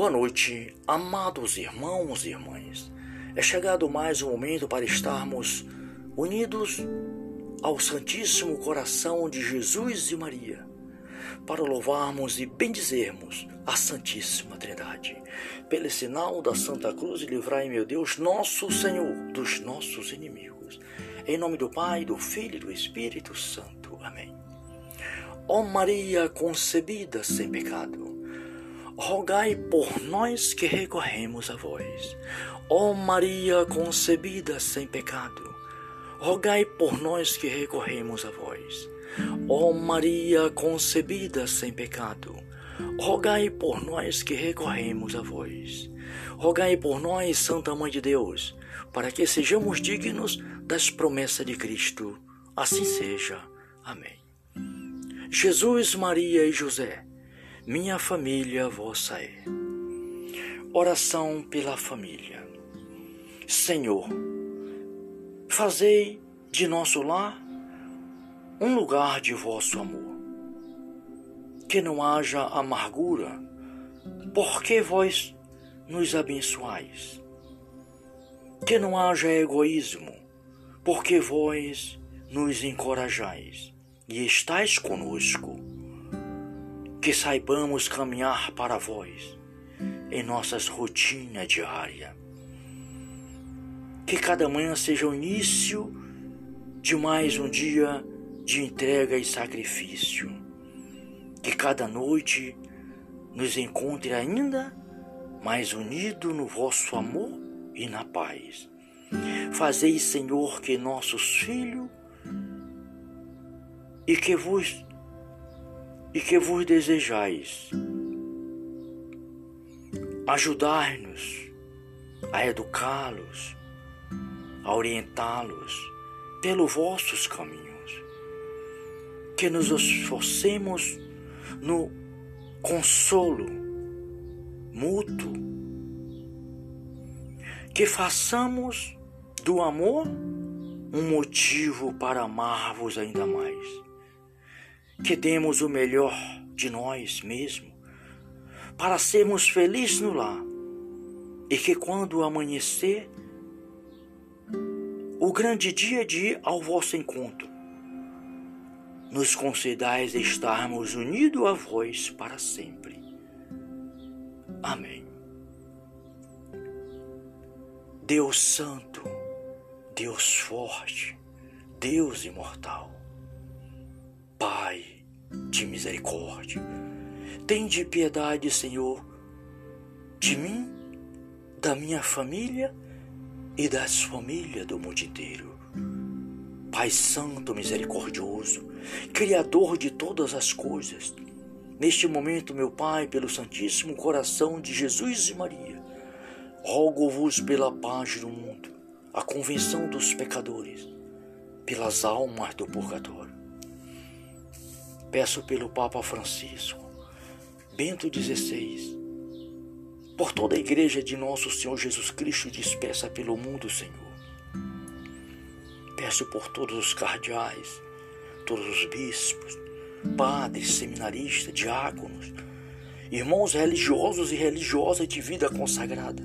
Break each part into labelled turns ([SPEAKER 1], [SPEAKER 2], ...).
[SPEAKER 1] Boa noite, amados irmãos e irmãs. É chegado mais um momento para estarmos unidos ao Santíssimo Coração de Jesus e Maria, para louvarmos e bendizermos a Santíssima Trindade. Pelo sinal da Santa Cruz, livrai, meu Deus, nosso Senhor, dos nossos inimigos. Em nome do Pai, do Filho e do Espírito Santo. Amém. Ó Maria concebida sem pecado, rogai por nós que recorremos a vós. Ó Maria concebida sem pecado, rogai por nós que recorremos a vós. Ó Maria concebida sem pecado, rogai por nós que recorremos a vós. Rogai por nós, Santa Mãe de Deus, para que sejamos dignos das promessas de Cristo. Assim seja. Amém. Jesus, Maria e José, minha família vossa é. Oração pela família. Senhor, fazei de nosso lar um lugar de vosso amor. Que não haja amargura, porque vós nos abençoais. Que não haja egoísmo, porque vós nos encorajais e estais conosco que saibamos caminhar para vós em nossas rotinas diárias. Que cada manhã seja o início de mais um dia de entrega e sacrifício. Que cada noite nos encontre ainda mais unido no vosso amor e na paz. Fazei, Senhor, que nossos filhos e que vos e que vos desejais. Ajudai-nos a educá-los, a orientá-los pelos vossos caminhos. Que nos esforcemos no consolo mútuo. Que façamos do amor um motivo para amar-vos ainda mais que demos o melhor de nós mesmos para sermos felizes no lar e que quando amanhecer, o grande dia de ir ao vosso encontro, nos concedais estarmos unidos a vós para sempre. Amém. Deus Santo, Deus forte, Deus imortal Pai de misericórdia, de piedade, Senhor, de mim, da minha família e das famílias do mundo inteiro. Pai Santo Misericordioso, Criador de todas as coisas, neste momento, meu Pai, pelo Santíssimo Coração de Jesus e Maria, rogo-vos pela paz do mundo, a convenção dos pecadores, pelas almas do purgatório Peço pelo Papa Francisco, Bento XVI, por toda a igreja de nosso Senhor Jesus Cristo dispersa pelo mundo, Senhor. Peço por todos os cardeais, todos os bispos, padres, seminaristas, diáconos, irmãos religiosos e religiosas de vida consagrada.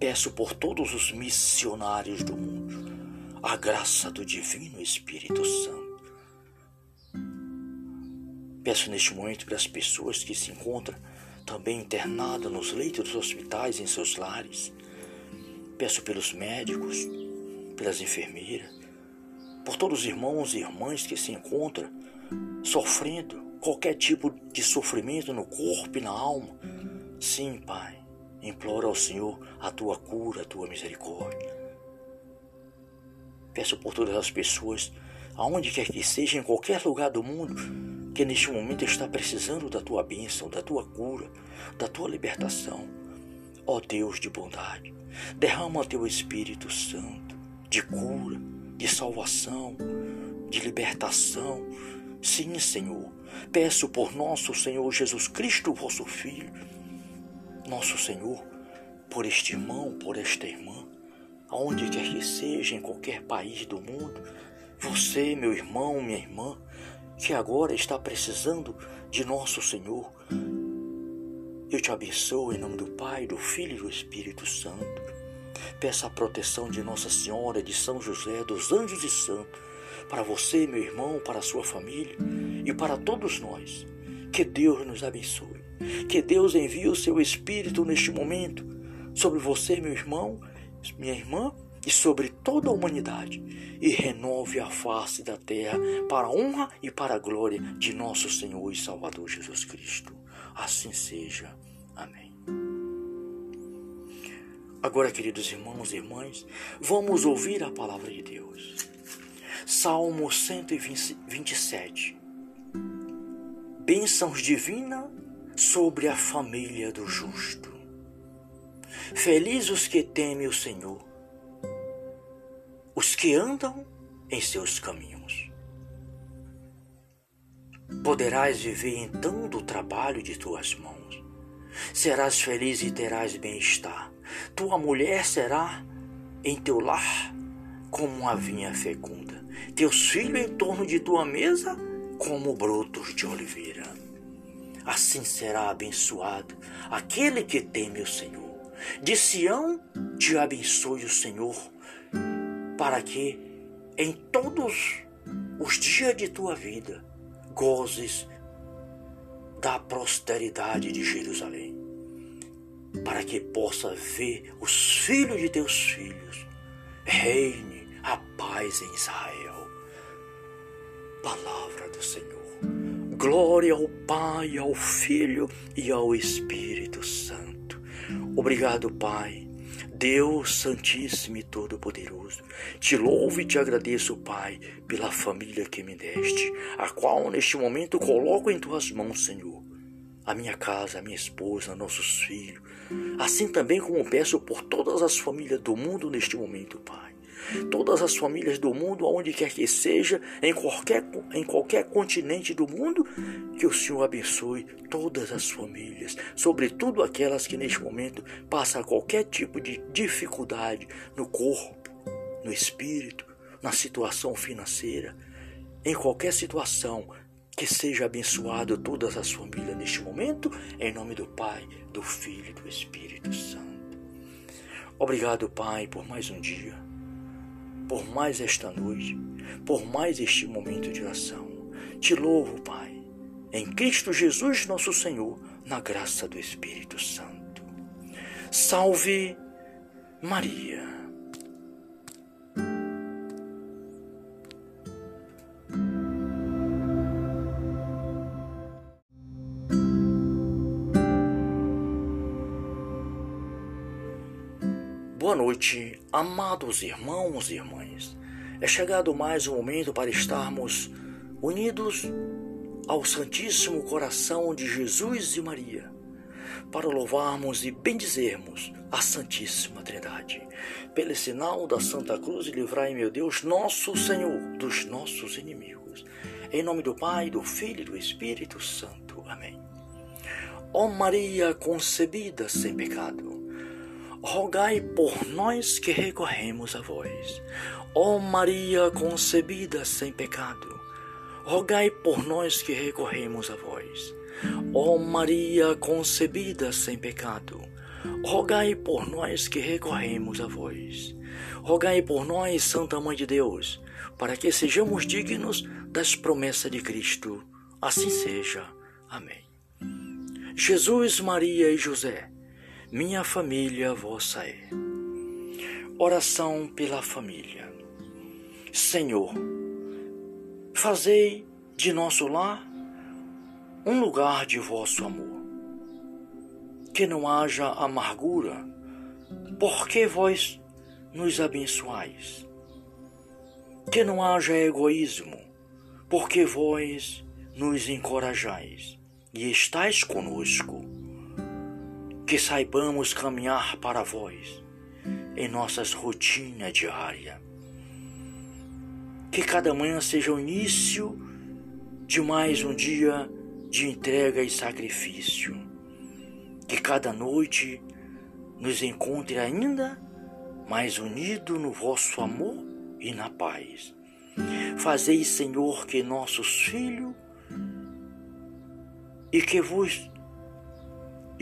[SPEAKER 1] Peço por todos os missionários do mundo a graça do Divino Espírito Santo Peço neste momento para as pessoas que se encontram também internadas nos leitos dos hospitais, em seus lares. Peço pelos médicos, pelas enfermeiras, por todos os irmãos e irmãs que se encontram sofrendo qualquer tipo de sofrimento no corpo e na alma. Sim, Pai, imploro ao Senhor a tua cura, a tua misericórdia. Peço por todas as pessoas, aonde quer que seja, em qualquer lugar do mundo, que neste momento está precisando da tua bênção, da tua cura, da tua libertação. Ó Deus de bondade, derrama teu Espírito Santo de cura, de salvação, de libertação. Sim, Senhor, peço por nosso Senhor Jesus Cristo, vosso Filho, nosso Senhor, por este irmão, por esta irmã, aonde quer que seja, em qualquer país do mundo, você, meu irmão, minha irmã, que agora está precisando de nosso Senhor. te abençoo em nome do Pai, do Filho e do Espírito Santo. Peça a proteção de Nossa Senhora, de São José, dos anjos e santos, para você, meu irmão, para a sua família e para todos nós. Que Deus nos abençoe. Que Deus envie o seu Espírito neste momento sobre você, meu irmão, minha irmã, e sobre toda a humanidade, e renove a face da terra para a honra e para a glória de nosso Senhor e Salvador Jesus Cristo. Assim seja. Amém. Agora, queridos irmãos e irmãs, vamos ouvir a palavra de Deus. Salmo 127. Bênçãos divinas sobre a família do justo. Felizes os que temem o Senhor os que andam em seus caminhos. Poderás viver então do trabalho de tuas mãos. Serás feliz e terás bem-estar. Tua mulher será em teu lar como uma vinha fecunda. Teus filhos em torno de tua mesa como brotos de oliveira. Assim será abençoado aquele que teme o Senhor. De Sião te abençoe o Senhor para que em todos os dias de tua vida gozes da prosperidade de Jerusalém, para que possa ver os filhos de teus filhos, reine a paz em Israel. Palavra do Senhor. Glória ao Pai, ao Filho e ao Espírito Santo. Obrigado, Pai Deus Santíssimo e Todo-Poderoso, te louvo e te agradeço, Pai, pela família que me deste, a qual neste momento coloco em tuas mãos, Senhor. A minha casa, a minha esposa, nossos filhos, assim também como peço por todas as famílias do mundo neste momento, Pai todas as famílias do mundo, aonde quer que seja, em qualquer, em qualquer continente do mundo, que o Senhor abençoe todas as famílias, sobretudo aquelas que neste momento passam qualquer tipo de dificuldade no corpo, no espírito, na situação financeira, em qualquer situação, que seja abençoado todas as famílias neste momento, em nome do Pai, do Filho e do Espírito Santo. Obrigado, Pai, por mais um dia por mais esta noite, por mais este momento de oração. Te louvo, Pai, em Cristo Jesus, nosso Senhor, na graça do Espírito Santo. Salve Maria. Boa noite, amados irmãos e irmãs. É chegado mais um momento para estarmos unidos ao Santíssimo Coração de Jesus e Maria, para louvarmos e bendizermos a Santíssima Trindade. Pelo sinal da Santa Cruz, livrai, meu Deus, nosso Senhor, dos nossos inimigos. Em nome do Pai, do Filho e do Espírito Santo. Amém. Ó Maria concebida sem pecado rogai por nós que recorremos a vós. Ó Maria concebida sem pecado, rogai por nós que recorremos a vós. Ó Maria concebida sem pecado, rogai por nós que recorremos a vós. Rogai por nós, Santa Mãe de Deus, para que sejamos dignos das promessas de Cristo. Assim seja. Amém. Jesus, Maria e José, minha família vossa é. Oração pela família. Senhor, fazei de nosso lar um lugar de vosso amor. Que não haja amargura, porque vós nos abençoais. Que não haja egoísmo, porque vós nos encorajais e estáis conosco que saibamos caminhar para vós em nossas rotinas diárias. Que cada manhã seja o início de mais um dia de entrega e sacrifício. Que cada noite nos encontre ainda mais unido no vosso amor e na paz. Fazei, Senhor, que nossos filhos e que vos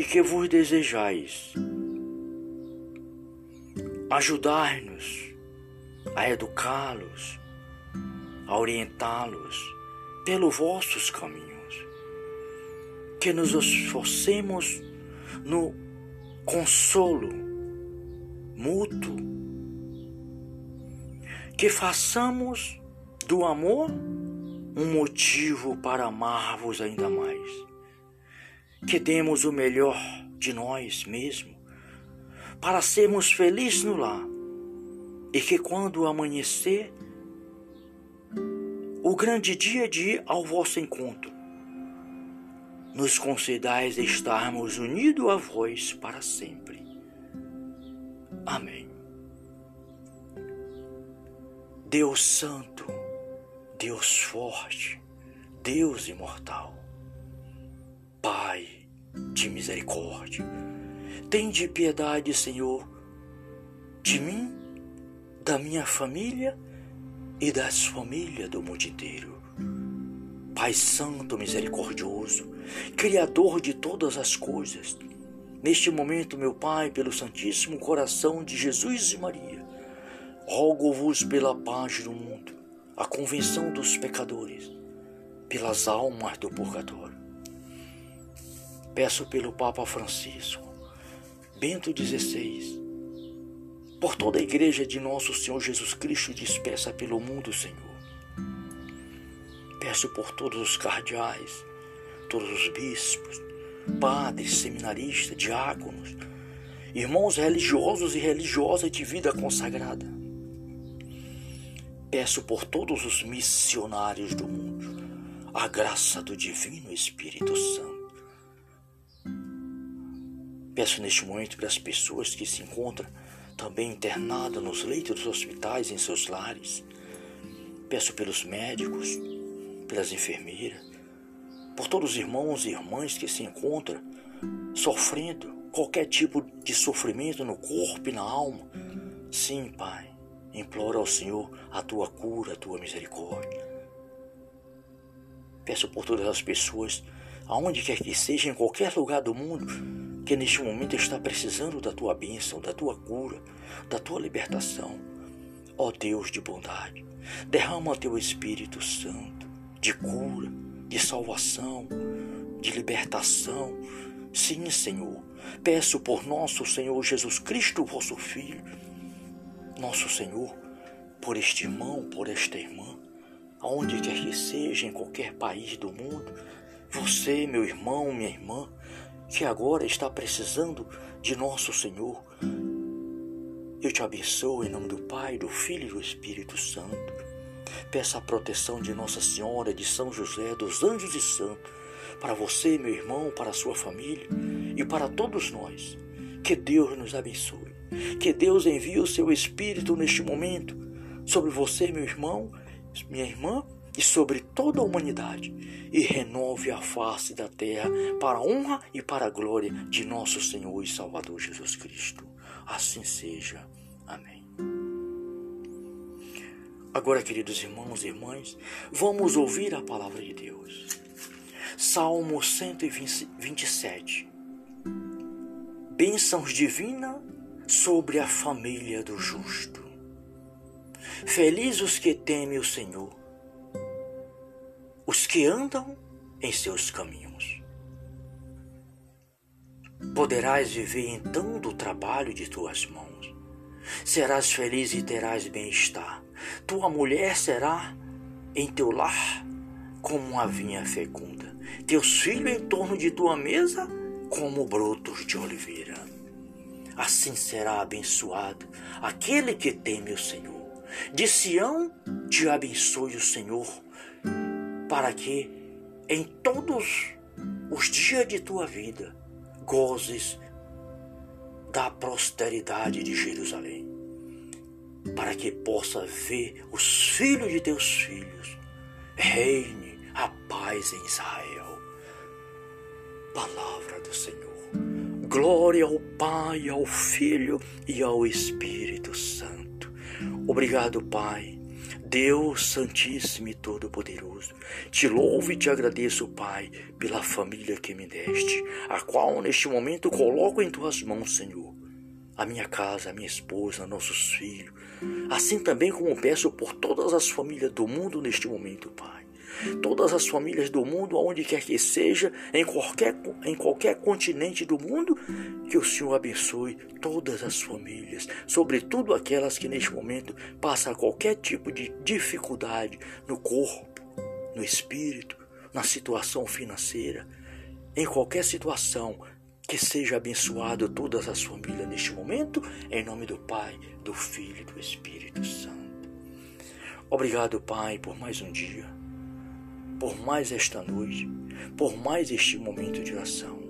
[SPEAKER 1] e que vos desejais ajudar-nos a educá-los, a orientá-los pelos vossos caminhos. Que nos esforcemos no consolo mútuo, que façamos do amor um motivo para amar-vos ainda mais, que demos o melhor de nós mesmos para sermos felizes no lar e que quando amanhecer, o grande dia de ir ao vosso encontro, nos concedais estarmos unidos a vós para sempre. Amém. Deus Santo, Deus forte, Deus imortal, Pai de misericórdia, tende piedade, Senhor, de mim, da minha família e das famílias do mundo inteiro. Pai Santo misericordioso, Criador de todas as coisas, neste momento, meu Pai, pelo Santíssimo Coração de Jesus e Maria, rogo-vos pela paz do mundo, a convenção dos pecadores, pelas almas do purgatório. Peço pelo Papa Francisco, Bento XVI, por toda a igreja de nosso Senhor Jesus Cristo dispersa pelo mundo, Senhor Peço por todos os cardeais, todos os bispos, padres, seminaristas, diáconos, irmãos religiosos e religiosas de vida consagrada. Peço por todos os missionários do mundo a graça do Divino Espírito Santo. Peço neste momento para as pessoas que se encontram também internadas nos leitos dos hospitais, em seus lares. Peço pelos médicos, pelas enfermeiras, por todos os irmãos e irmãs que se encontram sofrendo qualquer tipo de sofrimento no corpo e na alma. Sim, Pai, imploro ao Senhor a tua cura, a tua misericórdia. Peço por todas as pessoas, aonde quer que seja, em qualquer lugar do mundo, que neste momento está precisando da tua bênção, da tua cura, da tua libertação. Ó Deus de bondade, derrama teu Espírito Santo de cura, de salvação, de libertação. Sim, Senhor, peço por nosso Senhor Jesus Cristo, vosso Filho, nosso Senhor, por este irmão, por esta irmã, aonde quer que seja, em qualquer país do mundo, você, meu irmão, minha irmã, que agora está precisando de nosso Senhor, eu te abençoo em nome do Pai, do Filho e do Espírito Santo. Peça a proteção de Nossa Senhora, de São José, dos anjos e santos, para você, meu irmão, para a sua família e para todos nós. Que Deus nos abençoe. Que Deus envie o seu Espírito neste momento sobre você, meu irmão, minha irmã, e sobre toda a humanidade, e renove a face da terra para a honra e para a glória de nosso Senhor e Salvador Jesus Cristo. Assim seja. Amém. Agora, queridos irmãos e irmãs, vamos ouvir a palavra de Deus. Salmo 127. Bênçãos divinas sobre a família do justo. Felizes os que temem o Senhor, os que andam em seus caminhos. Poderás viver então do trabalho de tuas mãos. Serás feliz e terás bem-estar tua mulher será em teu lar como uma vinha fecunda, teus filhos em torno de tua mesa como brotos de oliveira. Assim será abençoado aquele que teme o Senhor. De Sião te abençoe o Senhor, para que em todos os dias de tua vida gozes da prosperidade de Jerusalém para que possa ver os filhos de teus filhos. Reine a paz em Israel. Palavra do Senhor. Glória ao Pai, ao Filho e ao Espírito Santo. Obrigado, Pai. Deus Santíssimo e Todo-Poderoso, te louvo e te agradeço, Pai, pela família que me deste, a qual neste momento coloco em tuas mãos, Senhor. A minha casa, a minha esposa, nossos filhos, assim também como peço por todas as famílias do mundo neste momento, Pai todas as famílias do mundo, aonde quer que seja, em qualquer, em qualquer continente do mundo, que o Senhor abençoe todas as famílias, sobretudo aquelas que neste momento passam qualquer tipo de dificuldade no corpo, no espírito, na situação financeira, em qualquer situação, que seja abençoado todas as famílias neste momento, em nome do Pai, do Filho e do Espírito Santo. Obrigado, Pai, por mais um dia por mais esta noite, por mais este momento de oração.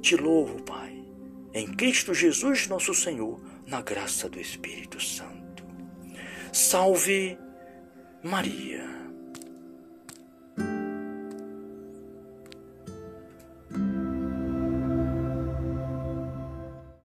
[SPEAKER 1] Te louvo, Pai, em Cristo Jesus, nosso Senhor, na graça do Espírito Santo. Salve Maria.